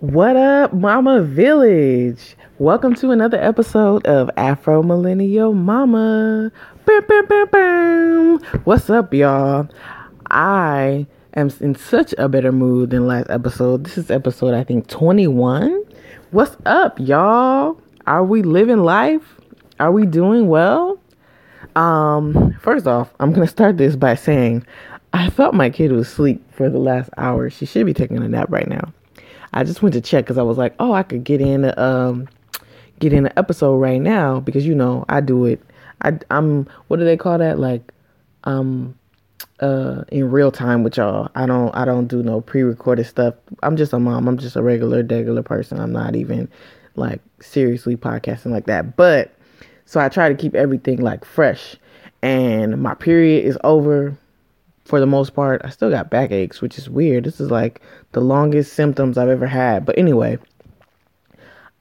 What up, Momma Village? Welcome to another episode of Afro Millennial Momma. Bam, bam, bam, bam. What's up, y'all? I am in such a better mood than last episode. This is episode, I think, 21. What's up, y'all? Are we living life? Are we doing well? Um, first off, I'm gonna start this by saying I thought my kid was asleep for the last hour. She should be taking a nap right now. I just went to check because I was like, oh, I could get in um get in an episode right now because you know I do it. I I'm what do they call that? Like um uh in real time with y'all. I don't I don't do no pre-recorded stuff. I'm just a mom. I'm just a regular regular person. I'm not even like seriously podcasting like that. But so I try to keep everything like fresh. And my period is over for the most part. I still got backaches, which is weird. This is like the longest symptoms I've ever had. But anyway,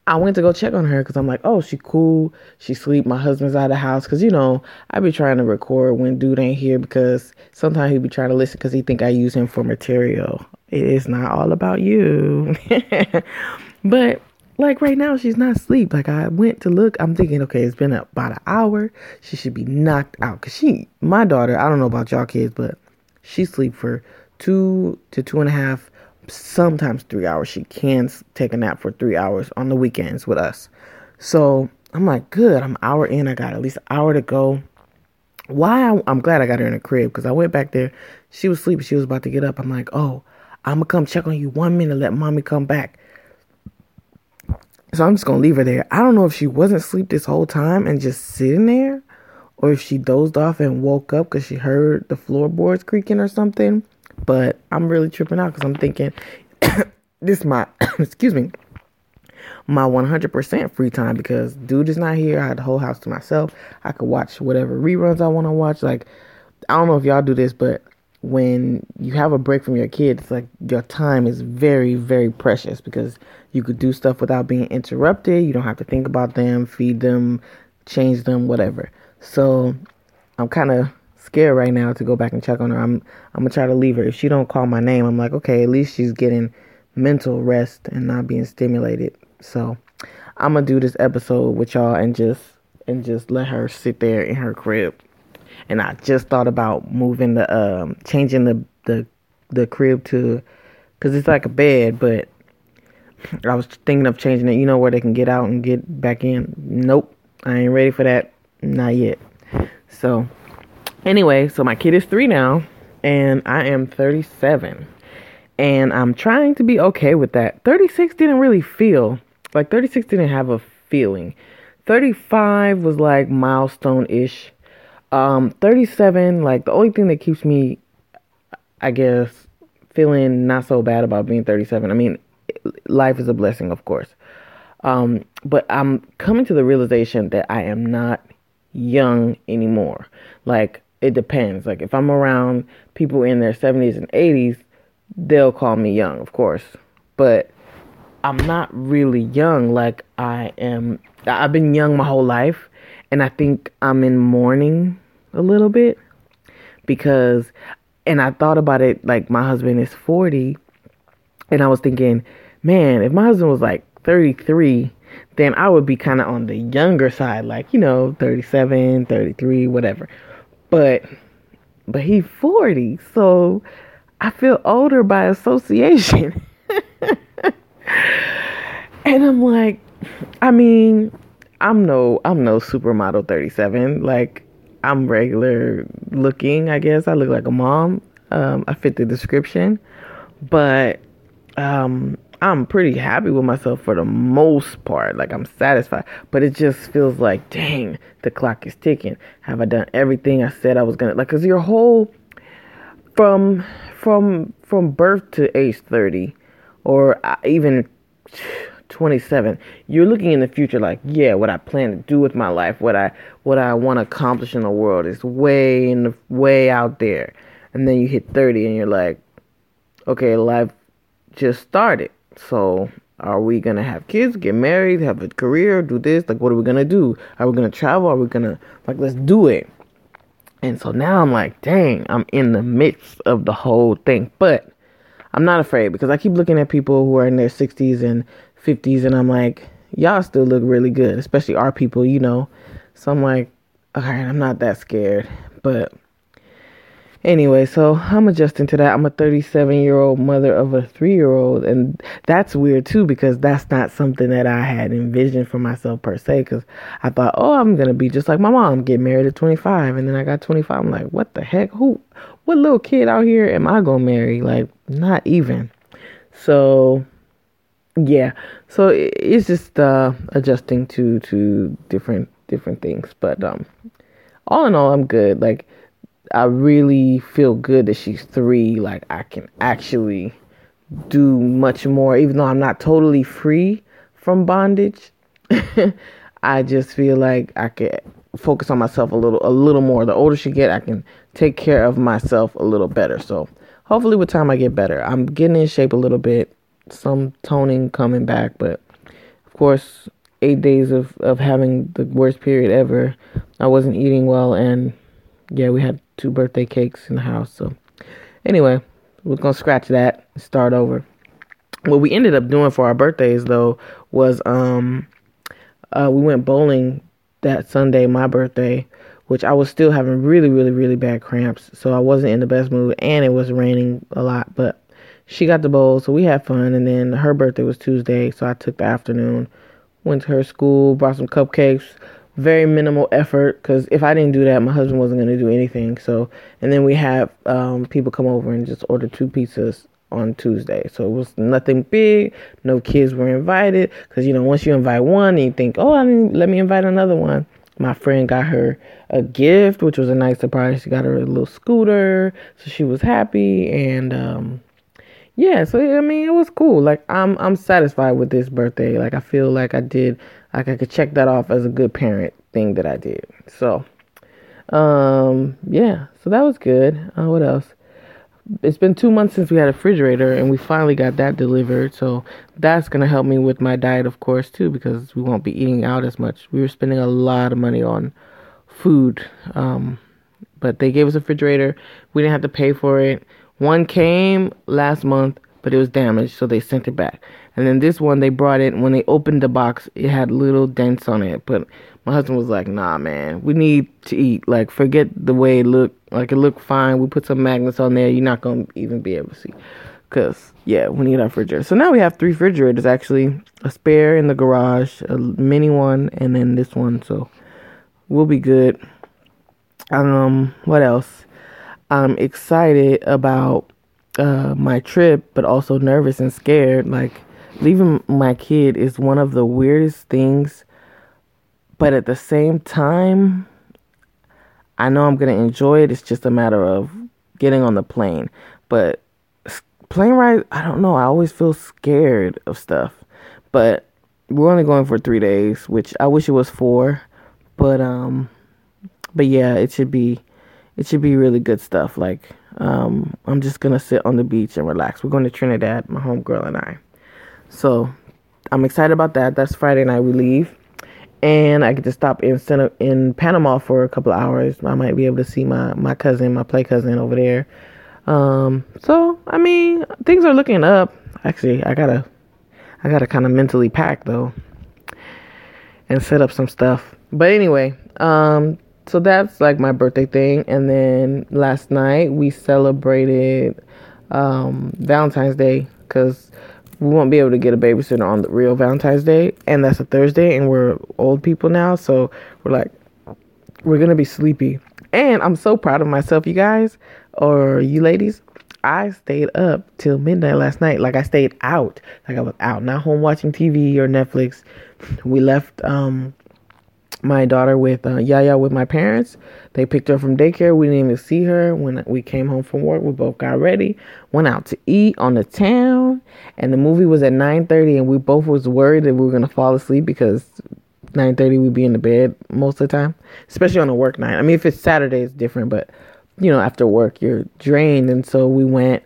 I went to go check on her because I'm like, oh, she cool. She sleep. My husband's out of the house because you know I be trying to record when dude ain't here because sometimes he be trying to listen because he think I use him for material. It is not all about you. but like right now, she's not asleep. Like I went to look, I'm thinking, okay, it's been about an hour. She should be knocked out because she, my daughter, I don't know about y'all kids, but she sleep for two to two and a half, sometimes three hours. She can take a nap for three hours on the weekends with us. So I'm like, good. I'm an hour in. I got at least an hour to go. Why? I, I'm glad I got her in the crib because I went back there. She was sleeping. She was about to get up. I'm like, oh, I'm gonna come check on you one minute. Let mommy come back. So I'm just gonna leave her there. I don't know if she wasn't asleep this whole time and just sitting there, or if she dozed off and woke up because she heard the floorboards creaking or something. But I'm really tripping out because I'm thinking this is my excuse me my 100% free time because dude is not here. I had the whole house to myself. I could watch whatever reruns I want to watch. Like I don't know if y'all do this, but when you have a break from your kids, it's like your time is very very precious because you could do stuff without being interrupted. You don't have to think about them, feed them, change them, whatever. So I'm kind of scared right now to go back and check on her. I'm I'm gonna try to leave her. If she don't call my name, I'm like, okay, at least she's getting mental rest and not being stimulated. So I'm gonna do this episode with y'all and just and just let her sit there in her crib. And I just thought about moving the um changing the the the crib to because it's like a bed, but I was thinking of changing it. You know where they can get out and get back in. Nope, I ain't ready for that. Not yet. So, anyway, so my kid is three now, and I am 37. And I'm trying to be okay with that. 36 didn't really feel like 36 didn't have a feeling. 35 was like milestone ish. Um, 37, like the only thing that keeps me, I guess, feeling not so bad about being 37. I mean, life is a blessing, of course. Um, but I'm coming to the realization that I am not young anymore. Like it depends. Like if I'm around people in their 70s and 80s, they'll call me young, of course. But I'm not really young like I am I've been young my whole life and I think I'm in mourning a little bit because and I thought about it like my husband is 40 and I was thinking, man, if my husband was like 33 then I would be kind of on the younger side, like, you know, 37, 33, whatever. But, but he's 40, so I feel older by association. and I'm like, I mean, I'm no, I'm no supermodel 37. Like, I'm regular looking, I guess. I look like a mom. Um, I fit the description. But, um, I'm pretty happy with myself for the most part. Like I'm satisfied, but it just feels like, dang, the clock is ticking. Have I done everything I said I was gonna? Like, cause your whole from from from birth to age 30, or uh, even 27, you're looking in the future. Like, yeah, what I plan to do with my life, what I what I want to accomplish in the world is way in the way out there. And then you hit 30, and you're like, okay, life just started so are we gonna have kids, get married, have a career, do this? Like, what are we gonna do? Are we gonna travel? Are we gonna like let's do it? And so now I'm like, dang, I'm in the midst of the whole thing. But I'm not afraid because I keep looking at people who are in their 60s and 50s, and I'm like, y'all still look really good, especially our people, you know. So I'm like, all right, I'm not that scared. But anyway, so I'm adjusting to that. I'm a 37 year old mother of a three year old, and that's weird too because that's not something that I had envisioned for myself per se. Because I thought, oh, I'm gonna be just like my mom, get married at 25, and then I got 25. I'm like, what the heck? Who? What little kid out here am I gonna marry? Like, not even. So yeah so it's just uh adjusting to to different different things but um all in all i'm good like i really feel good that she's three. Like i can actually do much more. Even though i'm not totally free from bondage i just feel like i can focus on myself a little a little more. The older she get i can take care of myself a little better. So hopefully with time i get better. I'm getting in shape a little bit. Some toning coming back, but of course, eight days of, of having the worst period ever. I wasn't eating well, and yeah, we had two birthday cakes in the house. So, anyway, we're gonna scratch that and start over. What we ended up doing for our birthdays, though, was um, uh, we went bowling that Sunday, my birthday, which I was still having really, really, really bad cramps. So I wasn't in the best mood, and it was raining a lot, but she got the bowl, so we had fun. And then her birthday was Tuesday, so I took the afternoon, went to her school, brought some cupcakes. Very minimal effort because if I didn't do that, my husband wasn't going to do anything. So, and then we have um, people come over and just order two pizzas on Tuesday. So it was nothing big. No kids were invited because you know once you invite one, and you think, oh, I let me invite another one. My friend got her a gift, which was a nice surprise. She got her a little scooter, so she was happy, and um, yeah, so I mean, it was cool. Like I'm I'm satisfied with this birthday. Like I feel like I did I could check that off as a good parent thing that I did. So um yeah, so that was good. Uh, what else? It's been 2 months since we had a refrigerator and we finally got that delivered. So that's to help me with my diet of course too because we won't be eating out as much. We were spending a lot of money on food. Um but they gave us a refrigerator. We didn't have to pay for it one came last month, but it was damaged, so they sent it back. And then this one they brought it when they opened the box, it had little dents on it. But my husband was like, "Nah, man, we need to eat. Like, forget the way it looked. Like, it looked fine. We put some magnets on there. You're not gonna even be able to see." Cause yeah, we need our refrigerator. So now we have three refrigerators actually, a spare in the garage, a mini one, and then this one. So we'll be good. Um, what else? I'm excited about uh, my trip, but also nervous and scared. Like, leaving my kid is one of the weirdest things, but at the same time, I know I'm going to enjoy it. It's just a matter of getting on the plane. But plane ride, I don't know. I always feel scared of stuff. But we're only going for three days, which I wish it was four. But um, but yeah, it should be it should be really good stuff. Like, um, I'm just gonna sit on the beach and relax. We're going to Trinidad, my homegirl and I. So, I'm excited about that. That's Friday night we leave, and I get to stop in in Panama for a couple hours. I might be able to see my my cousin, my play cousin over there. Um, so I mean, things are looking up. Actually, I gotta I gotta kind of mentally pack though and set up some stuff. But anyway, um, so that's like my birthday thing. And then last night we celebrated um, Valentine's Day because we won't be able to get a babysitter on the real Valentine's Day, and that's a Thursday, and we're old people now, so we're like, we're gonna be sleepy. And I'm so proud of myself, you guys, or you ladies. I stayed up till midnight last night. Like I stayed out. Like I was out, not home watching TV or Netflix. We left um my daughter with uh, Yaya with my parents. They picked her from daycare. We didn't even see her when we came home from work. We both got ready, went out to eat on the town, and the movie was at 9:30. And we both was worried that we were gonna fall asleep because 9:30 we'd be in the bed most of the time, especially on a work night. I mean, if it's Saturday, it's different, but you know, after work you're drained, and so we went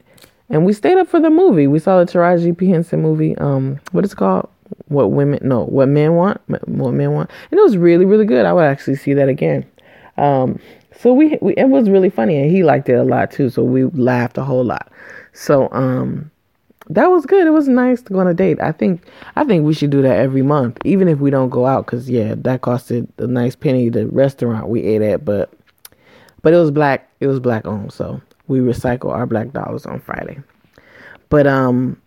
and we stayed up for the movie. We saw the Taraji P Henson movie. Um, what is it called? What women no what men want what men want and it was really really good i would actually see that again um, so we, we it was really funny and he liked it a lot too so we laughed a whole lot so um that was good. It was nice to go on a date. I think I think we should do that every month, even if we don't go out. Cause yeah, that costed a nice penny. The restaurant we ate at, but but it was black. It was black owned, so we recycle our black dollars on Friday. But um,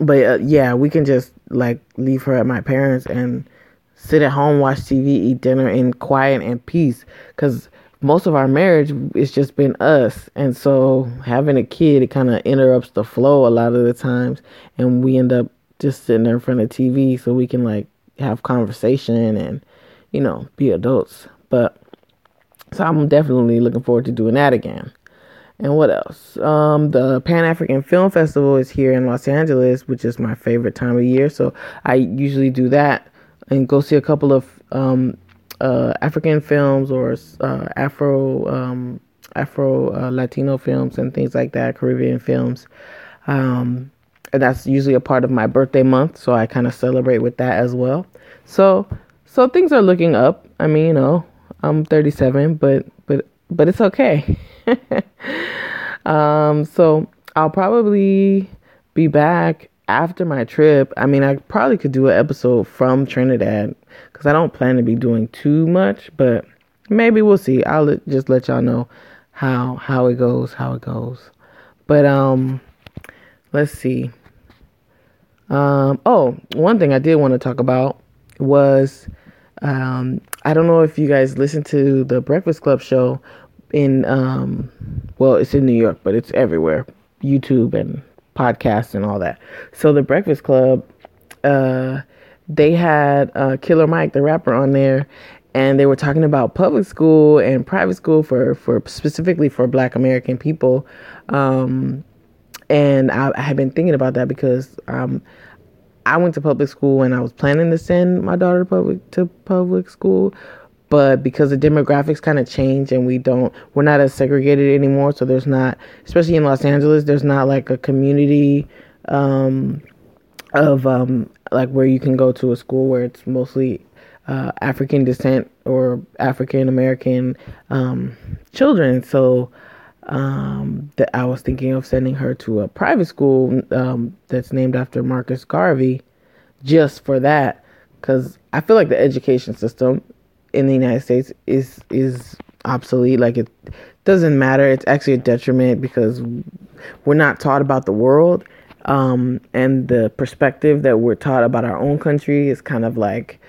but uh, yeah, we can just like leave her at my parents and sit at home, watch TV, eat dinner in quiet and peace. Cause most of our marriage it's just been us. And so having a kid it kind of interrupts the flow a lot of the times. And we end up just sitting there in front of tv so we can like have conversation and you know be adults. But so i'm definitely looking forward to doing that again and what else um, the pan-african film festival is here in los angeles which is my favorite time of year so i usually do that and go see a couple of um, uh, African films or uh, Afro um, Afro uh, Latino films and things like that, Caribbean films. Um, and that's usually a part of my birthday month, so I kind of celebrate with that as well. So so things are looking up. I mean, you know, I'm 37, but but but it's okay. um, so I'll probably be back after my trip. I mean, I probably could do an episode from Trinidad because I don't plan to be doing too much, but maybe we'll see. I'll just let y'all know how how it goes, how it goes. But um, let's see. Um, oh, one thing I did want to talk about was um, I don't know if you guys listen to the Breakfast Club show in um, well, it's in New York, but it's everywhere, YouTube and podcasts and all that. So the Breakfast Club, uh, they had uh, Killer Mike, the rapper, on there, and they were talking about public school and private school for for specifically for Black American people. Um, and I, I had been thinking about that because um, I went to public school and I was planning to send my daughter to public to public school, but because the demographics kind of change and we don't we're not as segregated anymore so there's not especially in los angeles there's not like a community um, of um, like where you can go to a school where it's mostly uh, African descent or African American um, children. So um, that I was thinking of sending her to a private school um, that's named after Marcus Garvey, just for that, because I feel like the education system in the United States is is obsolete. Like it doesn't matter. It's actually a detriment because we're not taught about the world um, and the perspective that we're taught about our own country is kind of like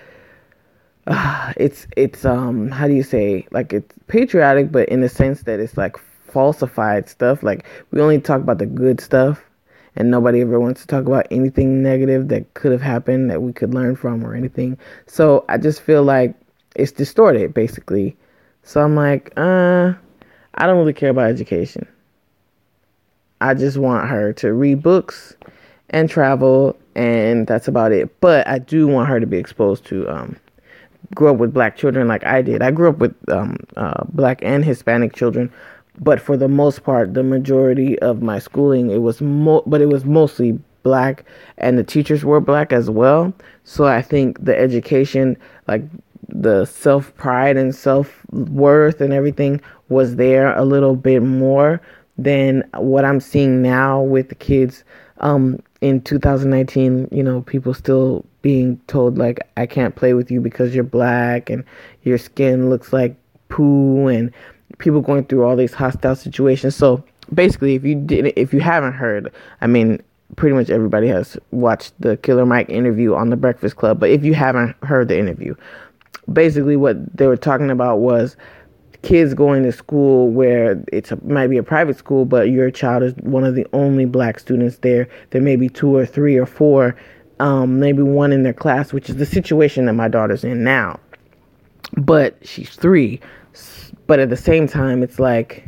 uh, it's it's um how do you say like it's patriotic but in the sense that it's like falsified stuff. Like we only talk about the good stuff and nobody ever wants to talk about anything negative that could have happened that we could learn from or anything. So i just feel like it's distorted basically. So i'm like uh i don't really care about education. I just want her to read books and travel, and that's about it. But I do want her to be exposed to um, grow up with black children like I did. I grew up with um, uh, black and Hispanic children, but for the most part, the majority of my schooling it was mo- but it was mostly black, and the teachers were black as well. So I think the education, like the self pride and self worth and everything, was there a little bit more than what I'm seeing now with the kids um, in 2019. You know, people still being told like I can't play with you because you're black and your skin looks like poo, and people going through all these hostile situations. So basically, if you didn't, if you haven't heard, I mean, pretty much everybody has watched the Killer Mike interview on the Breakfast Club. But if you haven't heard the interview, basically what they were talking about was kids going to school where it's a, might be a private school, but your child is one of the only black students there. There may be two or three or four, um, maybe one in their class, which is the situation that my daughter's in now. But she's three. But at the same time, it's like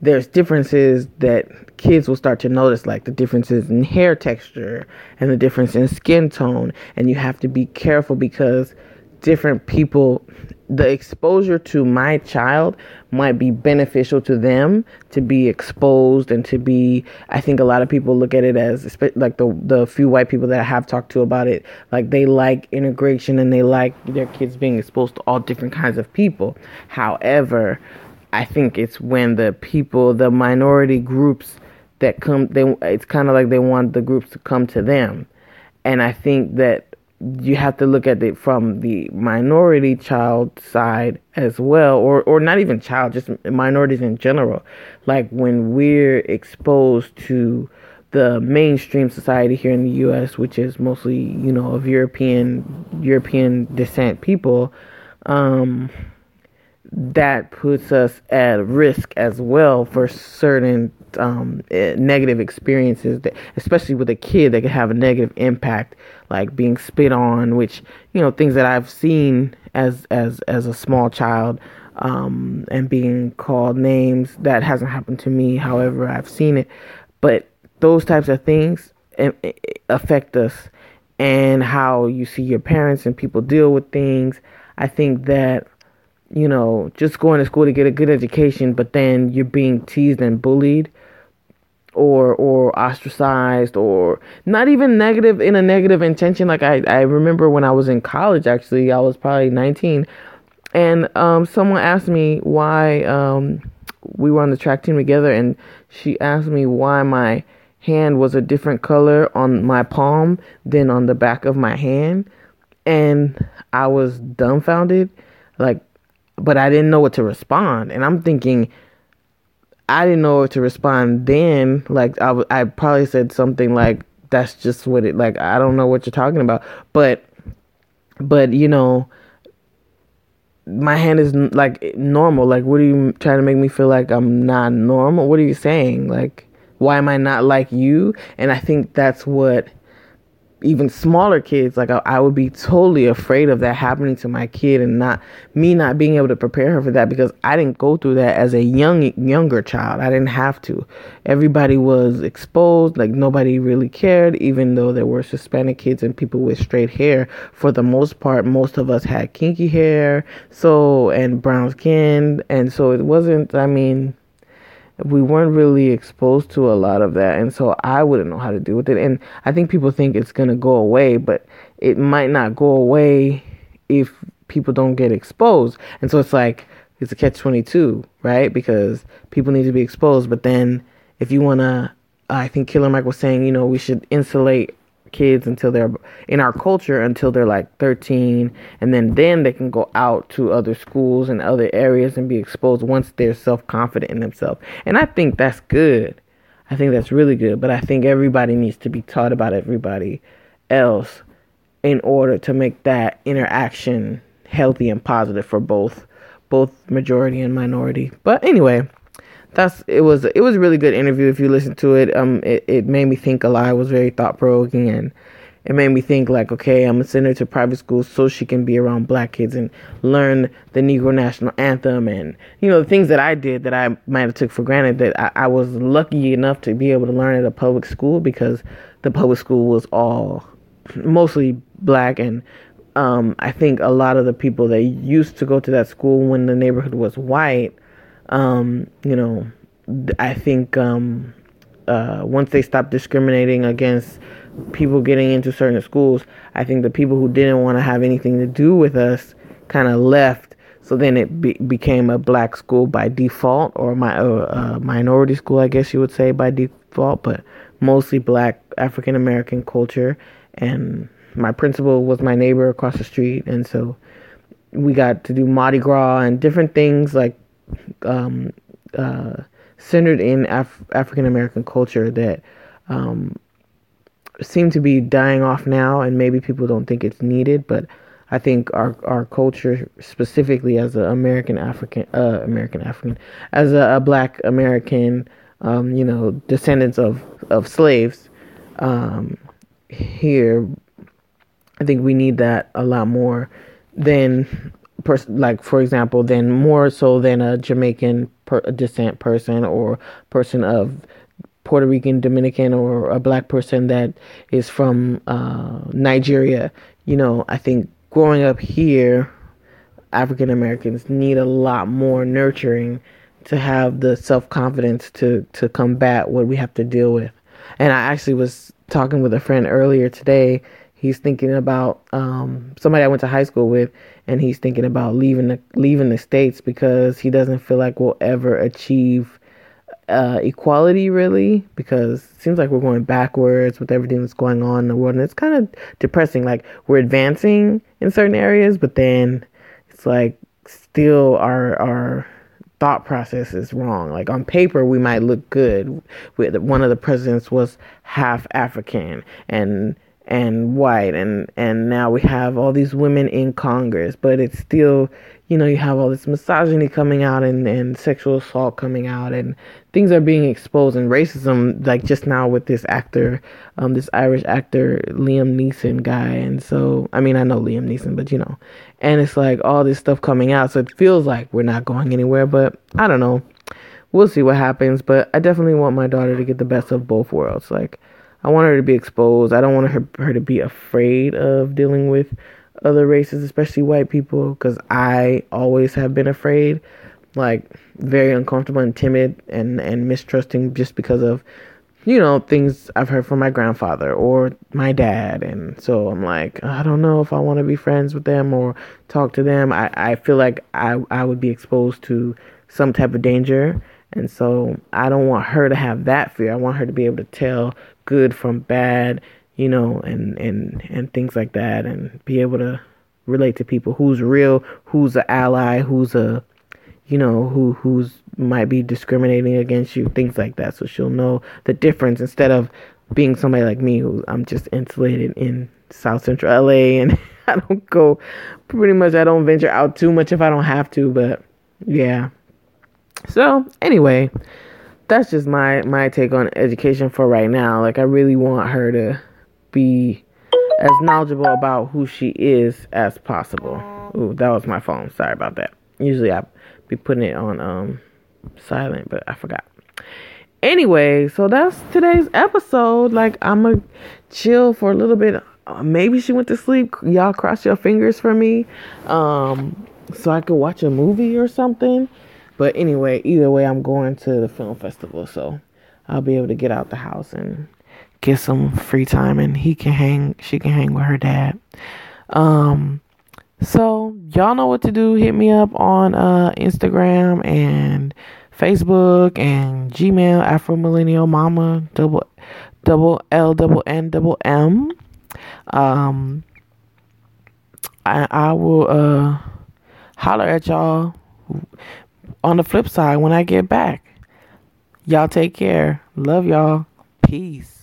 there's differences that kids will start to notice, like the differences in hair texture and the difference in skin tone. And you have to be careful because different people the exposure to my child might be beneficial to them to be exposed and to be i think a lot of people look at it as like the the few white people that i have talked to about it like they like integration and they like their kids being exposed to all different kinds of people. However i think it's when the people the minority groups that come they it's kind of like they want the groups to come to them. And i think that you have to look at it from the minority child side as well or or not even child just minorities in general. Like when we're exposed to the mainstream society here in the US which is mostly you know of European European descent people um that puts us at risk as well for certain um, eh, negative experiences, that, especially with a kid that can have a negative impact, like being spit on, which you know things that I've seen as as as a small child, um, and being called names that hasn't happened to me. However, I've seen it, but those types of things eh, eh, affect us, and how you see your parents and people deal with things. I think that you know, just going to school to get a good education, but then you're being teased and bullied or or ostracized or not even negative in a negative intention. Like I, I remember when I was in college actually I was probably 19 and um, someone asked me why um, we were on the track team together and she asked me why my hand was a different color on my palm than on the back of my hand and I was dumbfounded. Like but I didn't know what to respond. And I'm thinking, I didn't know what to respond then. Like, I, I probably said something like, that's just what it, like, I don't know what you're talking about. But, but, you know, my hand is like normal. Like, what are you trying to make me feel like I'm not normal? What are you saying? Like, why am I not like you? And I think that's what even smaller kids like I, I, would be totally afraid of that happening to my kid and not me not being able to prepare her for that because I didn't go through that as a young younger child. I didn't have to. Everybody was exposed like nobody really cared even though there were Hispanic kids and people with straight hair. For the most part most of us had kinky hair so and brown skin and so it wasn't I mean we weren't really exposed to a lot of that and so i wouldn't know how to deal with it. And i think people think it's going to go away but it might not go away if people don't get exposed. And so it's like it's a catch 22 right? Because people need to be exposed but then if you want to i think killer mike was saying you know we should insulate kids until they're in our culture until they're like 13 and then then they can go out to other schools and other areas and be exposed once they're self-confident in themselves. And i think that's good. I think that's really good but i think everybody needs to be taught about everybody else in order to make that interaction healthy and positive for both both majority and minority. But anyway that's it was it was a really good interview if you listen to it. Um it, it made me think a lot. It was very thought-provoking and it made me think like okay i'm gonna send her to private school so she can be around black kids and learn the negro national anthem and you know the things that i did that i might have took for granted that I, I was lucky enough to be able to learn at a public school because the public school was all mostly black and um, i think a lot of the people that used to go to that school when the neighborhood was white um, you know, I think um, uh, once they stopped discriminating against people getting into certain schools, I think the people who didn't want to have anything to do with us kind of left. So then it be- became a black school by default, or my uh, minority school, I guess you would say by default, but mostly black African American culture. And my principal was my neighbor across the street, and so we got to do Mardi Gras and different things like um, uh, centered in Af- African American culture that um, seem to be dying off now, and maybe people don't think it's needed, but I think our our culture, specifically as an American African uh, American African, as a, a Black American, um, you know, descendants of of slaves, um, here, I think we need that a lot more than person, like for example, than more so than a Jamaican per- descent person or person of Puerto Rican, Dominican, or a black person that is from uh, Nigeria. You know, I think growing up here, African Americans need a lot more nurturing to have the self confidence to to combat what we have to deal with. And I actually was talking with a friend earlier today he's thinking about um, somebody I went to high school with, and he's thinking about leaving the leaving the states because he doesn't feel like we'll ever achieve uh, equality really because it seems like we're going backwards with everything that's going on in the world. And it's kind of depressing like we're advancing in certain areas but then it's like still our our thought process is wrong. Like on paper we might look good. One of the presidents was half african and and white and and now we have all these women in congress but it's still you know, you have all this misogyny coming out and, and sexual assault coming out and things are being exposed and racism like just now with this actor, um, this Irish actor Liam Neeson guy. And so I mean I know Liam Neeson, but you know. And it's like all this stuff coming out. So it feels like we're not going anywhere, but I don't know. We'll see what happens. But I definitely want my daughter to get the best of both worlds. Like I want her to be exposed. I don't want her her to be afraid of dealing with other races, especially white people, because I always have been afraid, like very uncomfortable and timid and, and mistrusting just because of, you know, things I've heard from my grandfather or my dad. And so I'm like, I don't know if I want to be friends with them or talk to them. I, I feel like I, I would be exposed to some type of danger. And so I don't want her to have that fear. I want her to be able to tell good from bad you know, and and and things like that, and be able to relate to people who's real, who's an ally, who's a, you know, who who's might be discriminating against you, things like that. So she'll know the difference instead of being somebody like me who I'm just insulated in South Central LA and I don't go pretty much I don't venture out too much if I don't have to, but yeah. So anyway, that's just my my take on education for right now. Like I really want her to be as knowledgeable about who she is as possible. Ooh, that was my phone. Sorry about that. Usually I be putting it on um silent, but I forgot. Anyway, so that's today's episode. Like I'm gonna chill for a little bit. Uh, maybe she went to sleep. Y'all cross your fingers for me, um, so I could watch a movie or something. But anyway, either way, I'm going to the film festival, so I'll be able to get out the house and get some free time and he can hang she can hang with her dad. Um so y'all know what to do. Hit me up on uh Instagram and Facebook and Gmail Afro Millennial Momma double double L double N double M. Um I I will uh holler at y'all on the flip side when I get back. Y'all take care. Love y'all. Peace.